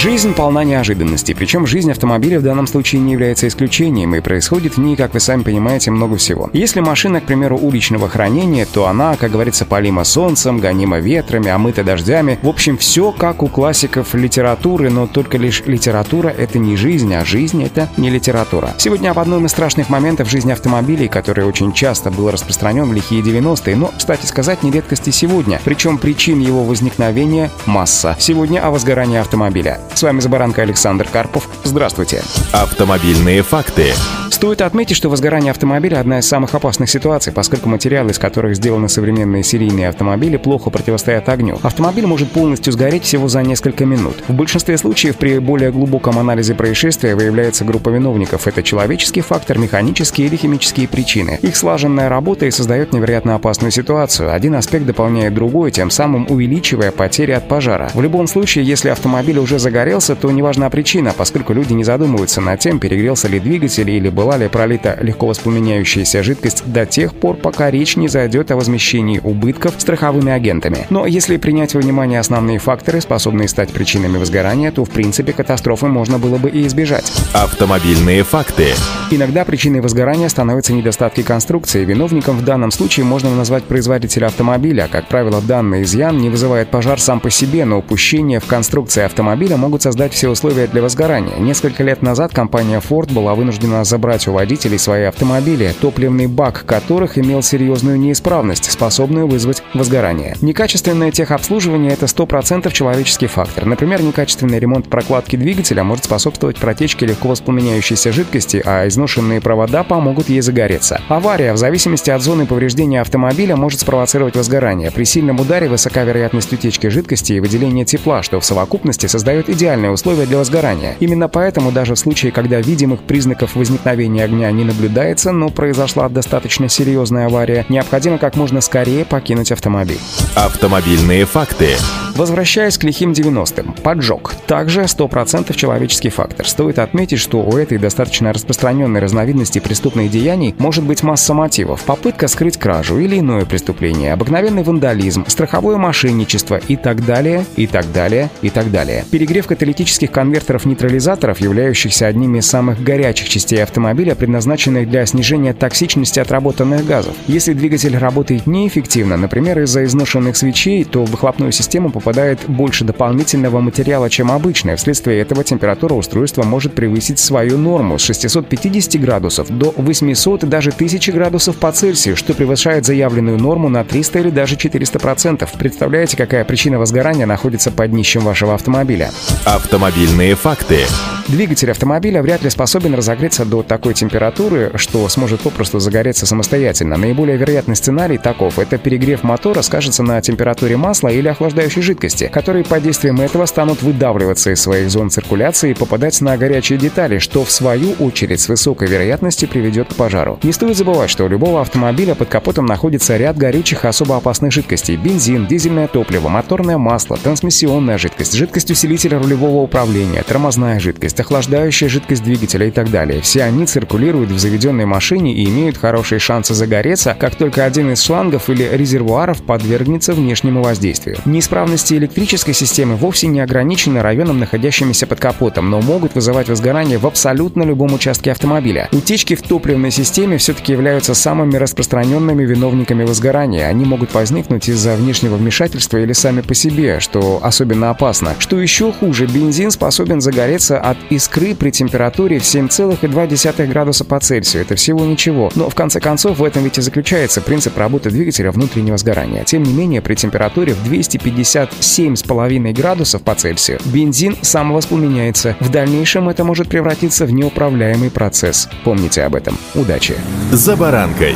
Жизнь полна неожиданностей, причем жизнь автомобиля в данном случае не является исключением, и происходит в ней, как вы сами понимаете, много всего. Если машина, к примеру, уличного хранения, то она, как говорится, полима солнцем, гонима ветрами, омыта дождями. В общем, все как у классиков литературы, но только лишь литература — это не жизнь, а жизнь — это не литература. Сегодня об одном из страшных моментов жизни автомобилей, который очень часто был распространен в лихие 90-е, но, кстати сказать, не редкости сегодня. Причем причин его возникновения масса. Сегодня о возгорании автомобиля. С вами Забаранка Александр Карпов. Здравствуйте. Автомобильные факты. Стоит отметить, что возгорание автомобиля – одна из самых опасных ситуаций, поскольку материалы, из которых сделаны современные серийные автомобили, плохо противостоят огню. Автомобиль может полностью сгореть всего за несколько минут. В большинстве случаев при более глубоком анализе происшествия выявляется группа виновников. Это человеческий фактор, механические или химические причины. Их слаженная работа и создает невероятно опасную ситуацию. Один аспект дополняет другой, тем самым увеличивая потери от пожара. В любом случае, если автомобиль уже загорелся, то неважна причина, поскольку люди не задумываются над тем, перегрелся ли двигатель или был ли пролита легко воспламеняющаяся жидкость до тех пор, пока речь не зайдет о возмещении убытков страховыми агентами. Но если принять во внимание основные факторы, способные стать причинами возгорания, то в принципе катастрофы можно было бы и избежать. Автомобильные факты. Иногда причиной возгорания становятся недостатки конструкции. Виновником в данном случае можно назвать производителя автомобиля. Как правило, данный изъян не вызывает пожар сам по себе, но упущения в конструкции автомобиля могут создать все условия для возгорания. Несколько лет назад компания Ford была вынуждена забрать забрать у водителей свои автомобили, топливный бак которых имел серьезную неисправность, способную вызвать возгорание. Некачественное техобслуживание – это 100% человеческий фактор. Например, некачественный ремонт прокладки двигателя может способствовать протечке легко воспламеняющейся жидкости, а изношенные провода помогут ей загореться. Авария, в зависимости от зоны повреждения автомобиля, может спровоцировать возгорание. При сильном ударе высока вероятность утечки жидкости и выделения тепла, что в совокупности создает идеальные условия для возгорания. Именно поэтому даже в случае, когда видимых признаков возникновения возникновения огня не наблюдается, но произошла достаточно серьезная авария, необходимо как можно скорее покинуть автомобиль. Автомобильные факты. Возвращаясь к лихим 90-м, поджог. Также 100% человеческий фактор. Стоит отметить, что у этой достаточно распространенной разновидности преступных деяний может быть масса мотивов. Попытка скрыть кражу или иное преступление, обыкновенный вандализм, страховое мошенничество и так далее, и так далее, и так далее. Перегрев каталитических конвертеров-нейтрализаторов, являющихся одними из самых горячих частей автомобиля, предназначенных для снижения токсичности отработанных газов. Если двигатель работает неэффективно, например, из-за изношенных свечей, то в выхлопную систему попадает попадает больше дополнительного материала, чем обычно. Вследствие этого температура устройства может превысить свою норму с 650 градусов до 800 и даже 1000 градусов по Цельсию, что превышает заявленную норму на 300 или даже 400 процентов. Представляете, какая причина возгорания находится под днищем вашего автомобиля? Автомобильные факты. Двигатель автомобиля вряд ли способен разогреться до такой температуры, что сможет попросту загореться самостоятельно. Наиболее вероятный сценарий таков – это перегрев мотора скажется на температуре масла или охлаждающей жидкости, которые под действием этого станут выдавливаться из своих зон циркуляции и попадать на горячие детали, что в свою очередь с высокой вероятностью приведет к пожару. Не стоит забывать, что у любого автомобиля под капотом находится ряд горючих особо опасных жидкостей – бензин, дизельное топливо, моторное масло, трансмиссионная жидкость, жидкость усилителя рулевого управления, тормозная жидкость, охлаждающая жидкость двигателя и так далее. Все они циркулируют в заведенной машине и имеют хорошие шансы загореться, как только один из шлангов или резервуаров подвергнется внешнему воздействию. Неисправности электрической системы вовсе не ограничены районом, находящимися под капотом, но могут вызывать возгорание в абсолютно любом участке автомобиля. Утечки в топливной системе все-таки являются самыми распространенными виновниками возгорания. Они могут возникнуть из-за внешнего вмешательства или сами по себе, что особенно опасно. Что еще хуже, бензин способен загореться от искры при температуре в 7,2 градуса по Цельсию. Это всего ничего. Но в конце концов в этом ведь и заключается принцип работы двигателя внутреннего сгорания. Тем не менее, при температуре в 257,5 градусов по Цельсию бензин самовоспламеняется. В дальнейшем это может превратиться в неуправляемый процесс. Помните об этом. Удачи! За баранкой.